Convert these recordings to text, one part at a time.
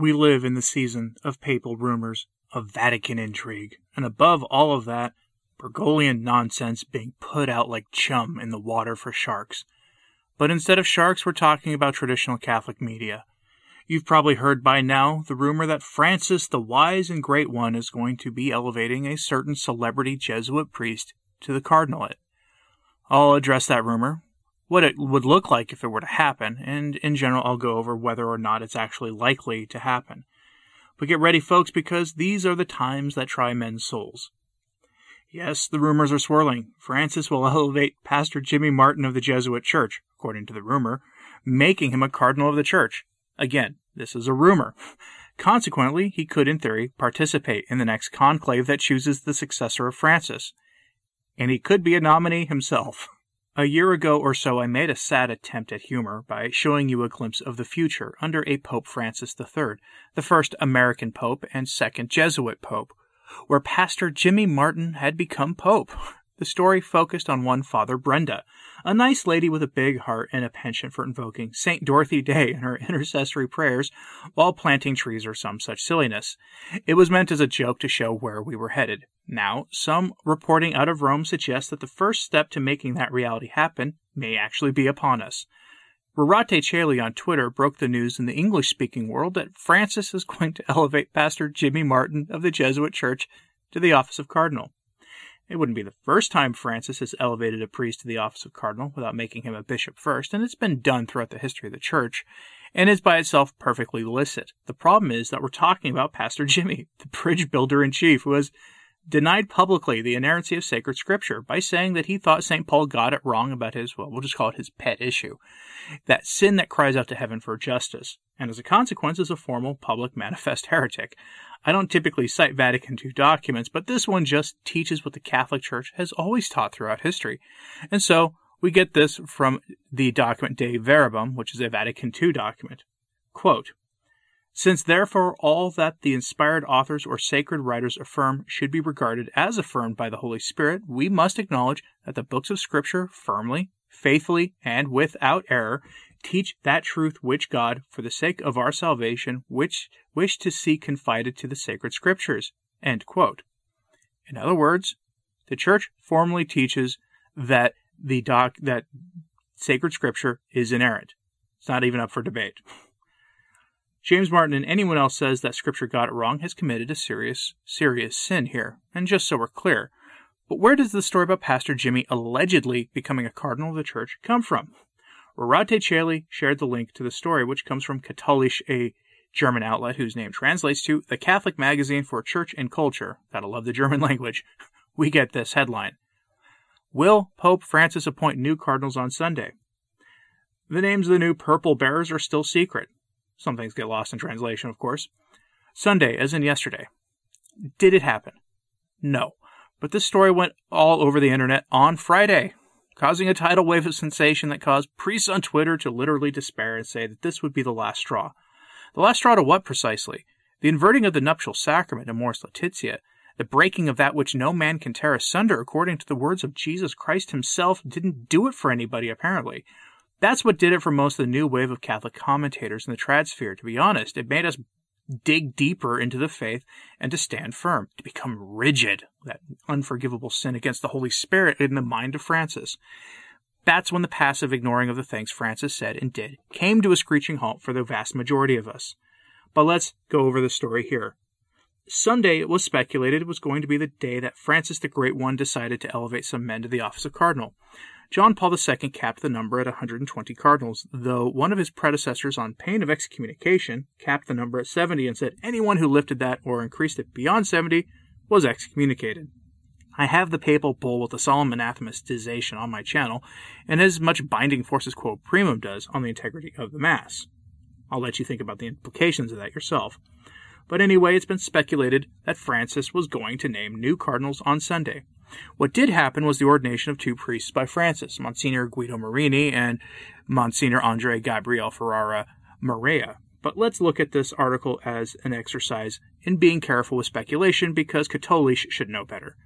We live in the season of papal rumors, of Vatican intrigue, and above all of that, Bergoglian nonsense being put out like chum in the water for sharks. But instead of sharks, we're talking about traditional Catholic media. You've probably heard by now the rumor that Francis, the wise and great one, is going to be elevating a certain celebrity Jesuit priest to the cardinalate. I'll address that rumor, what it would look like if it were to happen, and in general, I'll go over whether or not it's actually likely to happen. But get ready, folks, because these are the times that try men's souls. Yes, the rumors are swirling. Francis will elevate Pastor Jimmy Martin of the Jesuit Church, according to the rumor, making him a cardinal of the church. Again, this is a rumor. Consequently, he could, in theory, participate in the next conclave that chooses the successor of Francis. And he could be a nominee himself. A year ago or so, I made a sad attempt at humor by showing you a glimpse of the future under a Pope Francis III, the first American Pope and second Jesuit Pope, where Pastor Jimmy Martin had become Pope. The story focused on one Father Brenda, a nice lady with a big heart and a penchant for invoking St. Dorothy Day in her intercessory prayers while planting trees or some such silliness. It was meant as a joke to show where we were headed. Now, some reporting out of Rome suggests that the first step to making that reality happen may actually be upon us. Rorate Caeli on Twitter broke the news in the English speaking world that Francis is going to elevate Pastor Jimmy Martin of the Jesuit Church to the office of Cardinal. It wouldn't be the first time Francis has elevated a priest to the office of cardinal without making him a bishop first, and it's been done throughout the history of the church, and is by itself perfectly licit. The problem is that we're talking about Pastor Jimmy, the bridge builder in chief, who has denied publicly the inerrancy of sacred scripture by saying that he thought St. Paul got it wrong about his, well, we'll just call it his pet issue, that sin that cries out to heaven for justice, and as a consequence is a formal public manifest heretic. I don't typically cite Vatican II documents, but this one just teaches what the Catholic Church has always taught throughout history. And so we get this from the document Dei Verbum, which is a Vatican II document. Quote, since therefore all that the inspired authors or sacred writers affirm should be regarded as affirmed by the Holy Spirit, we must acknowledge that the books of Scripture firmly, faithfully, and without error teach that truth which God, for the sake of our salvation, which wished to see confided to the sacred Scriptures. In other words, the Church formally teaches that the doc that sacred Scripture is inerrant. It's not even up for debate. James Martin and anyone else says that Scripture got it wrong has committed a serious, serious sin here. And just so we're clear, but where does the story about Pastor Jimmy allegedly becoming a cardinal of the church come from? Rorate Caeli shared the link to the story, which comes from Katholisch, a German outlet whose name translates to the Catholic Magazine for Church and Culture. Gotta love the German language. We get this headline Will Pope Francis appoint new cardinals on Sunday? The names of the new purple bearers are still secret. Some things get lost in translation, of course. Sunday, as in yesterday. Did it happen? No. But this story went all over the internet on Friday, causing a tidal wave of sensation that caused priests on Twitter to literally despair and say that this would be the last straw. The last straw to what precisely? The inverting of the nuptial sacrament in Amoris Laetitia, the breaking of that which no man can tear asunder, according to the words of Jesus Christ himself, didn't do it for anybody, apparently. That's what did it for most of the new wave of Catholic commentators in the trad sphere, to be honest. It made us dig deeper into the faith and to stand firm, to become rigid, that unforgivable sin against the Holy Spirit in the mind of Francis. That's when the passive ignoring of the things Francis said and did came to a screeching halt for the vast majority of us. But let's go over the story here. Sunday, it was speculated, was going to be the day that Francis the Great One decided to elevate some men to the office of cardinal. John Paul II capped the number at 120 cardinals, though one of his predecessors, on pain of excommunication, capped the number at 70 and said anyone who lifted that or increased it beyond 70 was excommunicated. I have the papal bull with the solemn anathematization on my channel, and as much binding force as Quo Primum does on the integrity of the Mass. I'll let you think about the implications of that yourself. But anyway, it's been speculated that Francis was going to name new cardinals on Sunday. What did happen was the ordination of two priests by Francis, Monsignor Guido Marini and Monsignor Andre Gabriel Ferrada Moreira. But let's look at this article as an exercise in being careful with speculation because Katholisch should know better.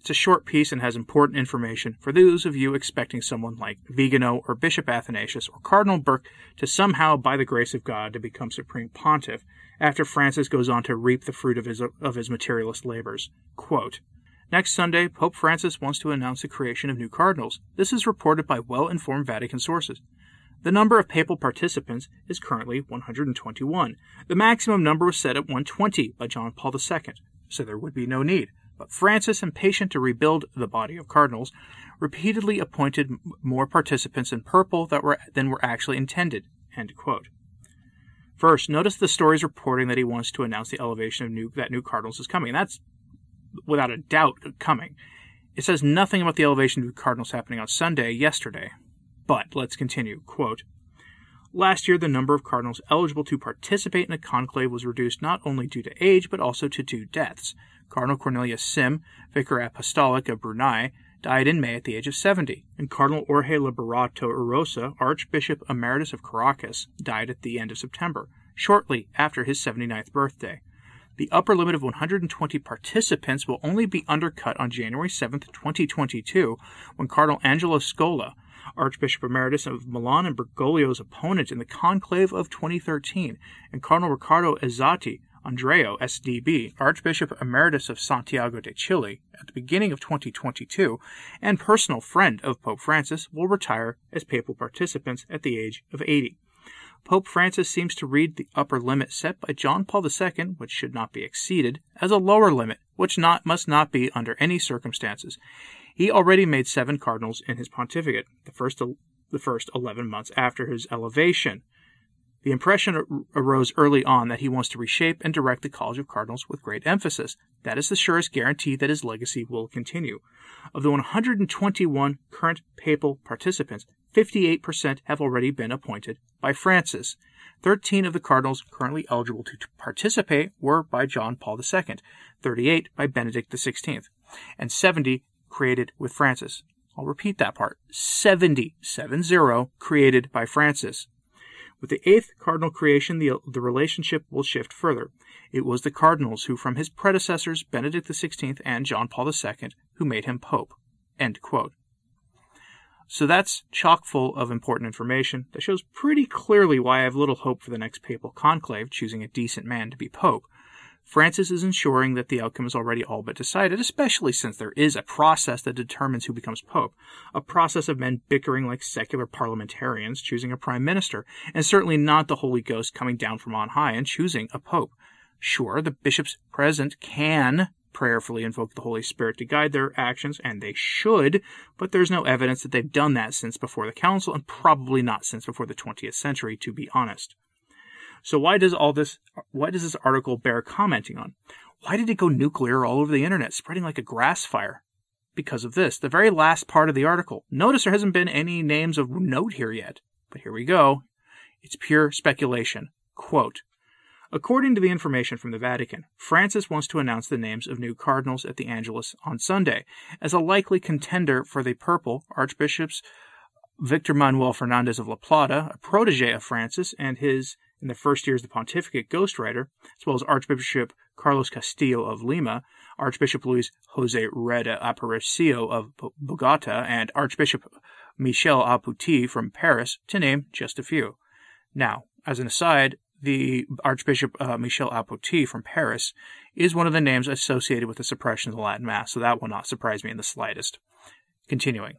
It's a short piece and has important information for those of you expecting someone like Vigano or Bishop Athanasius or Cardinal Burke to somehow, by the grace of God, to become supreme pontiff after Francis goes on to reap the fruit of his, of his materialist labors. Quote, Next Sunday, Pope Francis wants to announce the creation of new cardinals. This is reported by well informed Vatican sources. The number of papal participants is currently 121. The maximum number was set at 120 by John Paul II, so there would be no need. But Francis, impatient to rebuild the body of cardinals, repeatedly appointed more participants in purple were, than were actually intended. First, notice the stories reporting that he wants to announce the elevation of new that new cardinals is coming. That's without a doubt coming. It says nothing about the elevation of new cardinals happening on Sunday yesterday. But let's continue. Quote, Last year, the number of cardinals eligible to participate in a conclave was reduced not only due to age, but also to two deaths. Cardinal Cornelius Sim, Vicar Apostolic of Brunei, died in May at the age of 70, and Cardinal Jorge Liberato Urosa, Archbishop Emeritus of Caracas, died at the end of September, shortly after his 79th birthday. The upper limit of 120 participants will only be undercut on January 7, 2022, when Cardinal Angelo Scola, Archbishop Emeritus of Milan and Bergoglio's opponent in the conclave of 2013, and Cardinal Riccardo Ezzati Andreo, SDB, Archbishop Emeritus of Santiago de Chile, at the beginning of 2022, and personal friend of Pope Francis, will retire as papal participants at the age of 80. Pope Francis seems to read the upper limit set by John Paul II, which should not be exceeded, as a lower limit, which not, must not be under any circumstances. He already made seven cardinals in his pontificate, the first, the first 11 months after his elevation. The impression arose early on that he wants to reshape and direct the College of Cardinals with great emphasis. That is the surest guarantee that his legacy will continue. Of the 121 current papal participants, 58% have already been appointed by Francis. 13 of the cardinals currently eligible to participate were by John Paul II, 38 by Benedict XVI, and 70 created with Francis. I'll repeat that part. 70, 70 created by Francis. With the eighth cardinal creation, the, the relationship will shift further. It was the cardinals who, from his predecessors, Benedict XVI and John Paul II, who made him pope. So that's chock full of important information that shows pretty clearly why I have little hope for the next papal conclave choosing a decent man to be pope. Francis is ensuring that the outcome is already all but decided, especially since there is a process that determines who becomes pope, a process of men bickering like secular parliamentarians choosing a prime minister, and certainly not the Holy Ghost coming down from on high and choosing a pope. Sure, the bishops present can prayerfully invoke the Holy Spirit to guide their actions, and they should, but there's no evidence that they've done that since before the Council, and probably not since before the 20th century, to be honest. So why does all this, why does this article bear commenting on? Why did it go nuclear all over the internet, spreading like a grass fire? Because of this, the very last part of the article. Notice there hasn't been any names of note here yet, but here we go. It's pure speculation. Quote, According to the information from the Vatican, Francis wants to announce the names of new cardinals at the Angelus on Sunday as a likely contender for the purple archbishops Victor Manuel Fernandez of La Plata, a protege of Francis and his in the first years the pontificate ghostwriter, as well as Archbishop Carlos Castillo of Lima, Archbishop Luis Jose Rueda Aparicio of Bogota, and Archbishop Michel Aupetit from Paris, to name just a few. Now, as an aside, the Archbishop uh, Michel Aupetit from Paris is one of the names associated with the suppression of the Latin Mass, so that will not surprise me in the slightest. Continuing.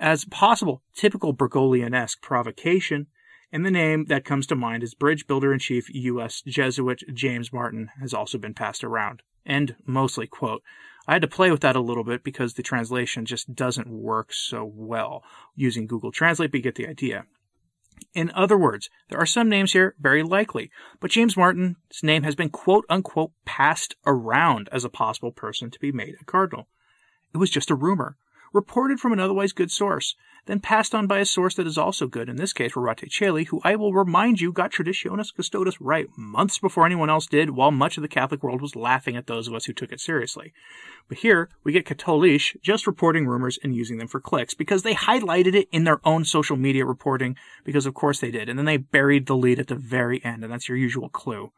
As possible typical Bergoglian-esque provocation, and the name that comes to mind is Bridge Builder in Chief U.S. Jesuit James Martin has also been passed around. And mostly, quote, I had to play with that a little bit because the translation just doesn't work so well using Google Translate, but you get the idea. In other words, there are some names here very likely, but James Martin's name has been quote unquote passed around as a possible person to be made a cardinal. It was just a rumor, reported from an otherwise good source, then passed on by a source that is also good, in this case Rorate Caeli, who I will remind you got Traditionis Custodes right months before anyone else did, while much of the Catholic world was laughing at those of us who took it seriously. But here, we get Katholisch just reporting rumors and using them for clicks, because they highlighted it in their own social media reporting, because of course they did, and then they buried the lead at the very end, and that's your usual clue.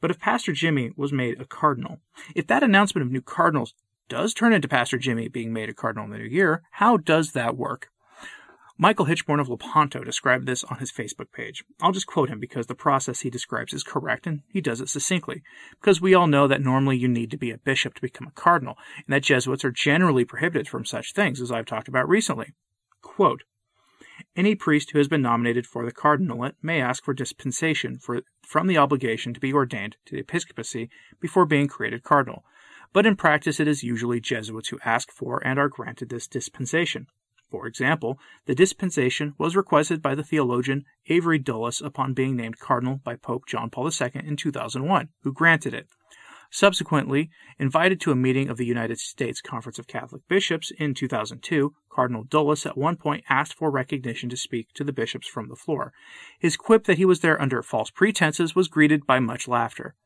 But if Pastor Jimmy was made a cardinal, if that announcement of new cardinals does turn into Pastor Jimmy being made a cardinal in the new year, how does that work? Michael Hichborn of Lepanto described this on his Facebook page. I'll just quote him because the process he describes is correct and he does it succinctly. Because we all know that normally you need to be a bishop to become a cardinal, and that Jesuits are generally prohibited from such things, as I've talked about recently. Quote, any priest who has been nominated for the cardinalate may ask for dispensation for, from the obligation to be ordained to the episcopacy before being created cardinal, but in practice it is usually Jesuits who ask for and are granted this dispensation. For example, the dispensation was requested by the theologian Avery Dulles upon being named cardinal by Pope John Paul II in 2001, who granted it. Subsequently, invited to a meeting of the United States Conference of Catholic Bishops in 2002, Cardinal Dulles at one point asked for recognition to speak to the bishops from the floor. His quip that he was there under false pretenses was greeted by much laughter.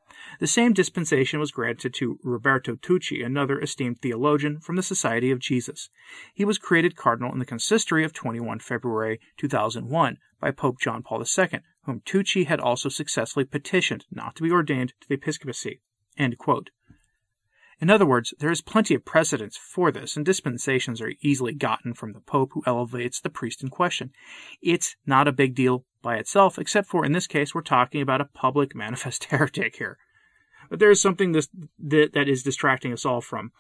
The same dispensation was granted to Roberto Tucci, another esteemed theologian from the Society of Jesus. He was created cardinal in the consistory of 21 February 2001 by Pope John Paul II, whom Tucci had also successfully petitioned not to be ordained to the episcopacy. In other words, there is plenty of precedence for this, and dispensations are easily gotten from the Pope who elevates the priest in question. It's not a big deal by itself, except for in this case, we're talking about a public manifest heretic here. But there is something this, that, that is distracting us all from.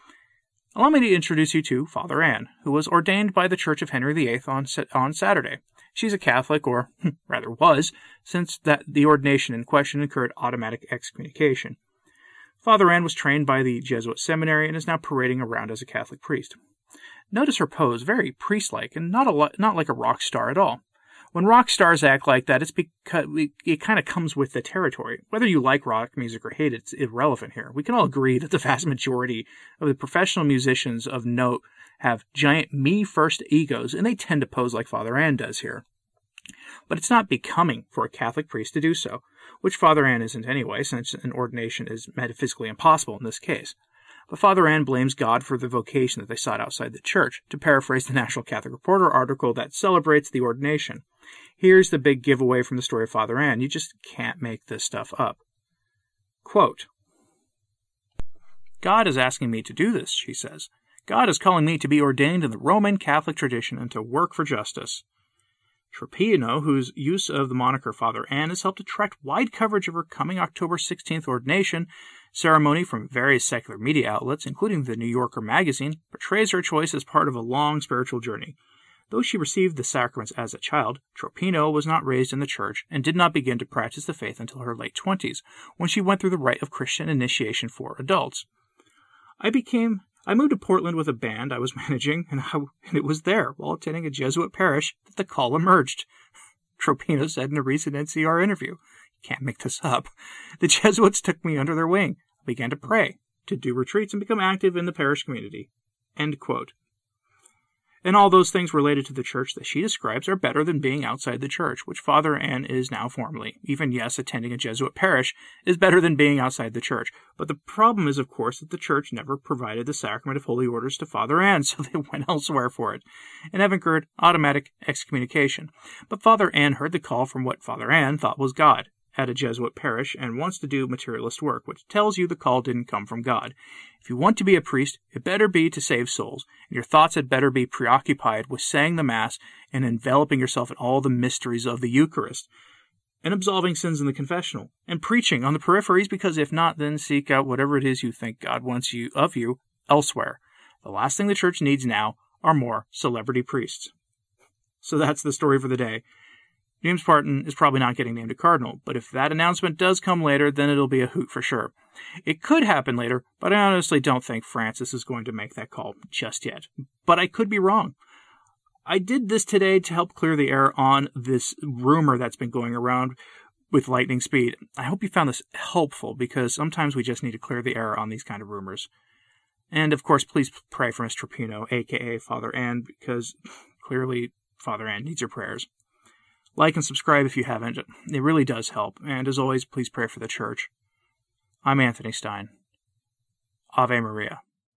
Allow me to introduce you to Father Anne, who was ordained by the Church of Henry VIII on, on Saturday. She's a Catholic, or rather was, since that the ordination in question incurred automatic excommunication. Father Anne was trained by the Jesuit seminary and is now parading around as a Catholic priest. Notice her pose, very priest-like, and not a not like a rock star at all. When rock stars act like that, it's because it kind of comes with the territory. Whether you like rock music or hate it, it's irrelevant here. We can all agree that the vast majority of the professional musicians of note have giant me first egos, and they tend to pose like Father Anne does here. But it's not becoming for a Catholic priest to do so, which Father Anne isn't anyway, since an ordination is metaphysically impossible in this case. But Father Anne blames God for the vocation that they sought outside the church, to paraphrase the National Catholic Reporter article that celebrates the ordination. Here's the big giveaway from the story of Father Anne. You just can't make this stuff up. Quote, God is asking me to do this, she says. God is calling me to be ordained in the Roman Catholic tradition and to work for justice. Tropeano, whose use of the moniker Father Anne has helped attract wide coverage of her coming October 16th ordination ceremony from various secular media outlets, including the New Yorker magazine, portrays her choice as part of a long spiritual journey. Though she received the sacraments as a child, Tropeano was not raised in the church and did not begin to practice the faith until her late twenties, when she went through the rite of Christian initiation for adults. I became I moved to Portland with a band I was managing, and, I, and it was there, while attending a Jesuit parish, that the call emerged. Tropeano said in a recent NCR interview. Can't make this up. The Jesuits took me under their wing. I began to pray, to do retreats, and become active in the parish community. End quote. And all those things related to the church that she describes are better than being outside the church, which Father Anne is now formally. Even yes, attending a Jesuit parish is better than being outside the church. But the problem is, of course, that the church never provided the sacrament of holy orders to Father Anne, so they went elsewhere for it, and have incurred automatic excommunication. But Father Anne heard the call from what Father Anne thought was God, at a Jesuit parish and wants to do materialist work, which tells you the call didn't come from God. If you want to be a priest, it better be to save souls, and your thoughts had better be preoccupied with saying the Mass and enveloping yourself in all the mysteries of the Eucharist, and absolving sins in the confessional, and preaching on the peripheries, because if not, then seek out whatever it is you think God wants you of you elsewhere. The last thing the church needs now are more celebrity priests. So that's the story for the day. James Martin is probably not getting named a cardinal, but if that announcement does come later, then it'll be a hoot for sure. It could happen later, but I honestly don't think Francis is going to make that call just yet. But I could be wrong. I did this today to help clear the air on this rumor that's been going around with lightning speed. I hope you found this helpful because sometimes we just need to clear the air on these kind of rumors. And of course, please pray for Miss Tropeano, aka Father Anne, because clearly Father Anne needs your prayers. Like and subscribe if you haven't. It really does help. And as always, please pray for the church. I'm Anthony Stine. Ave Maria.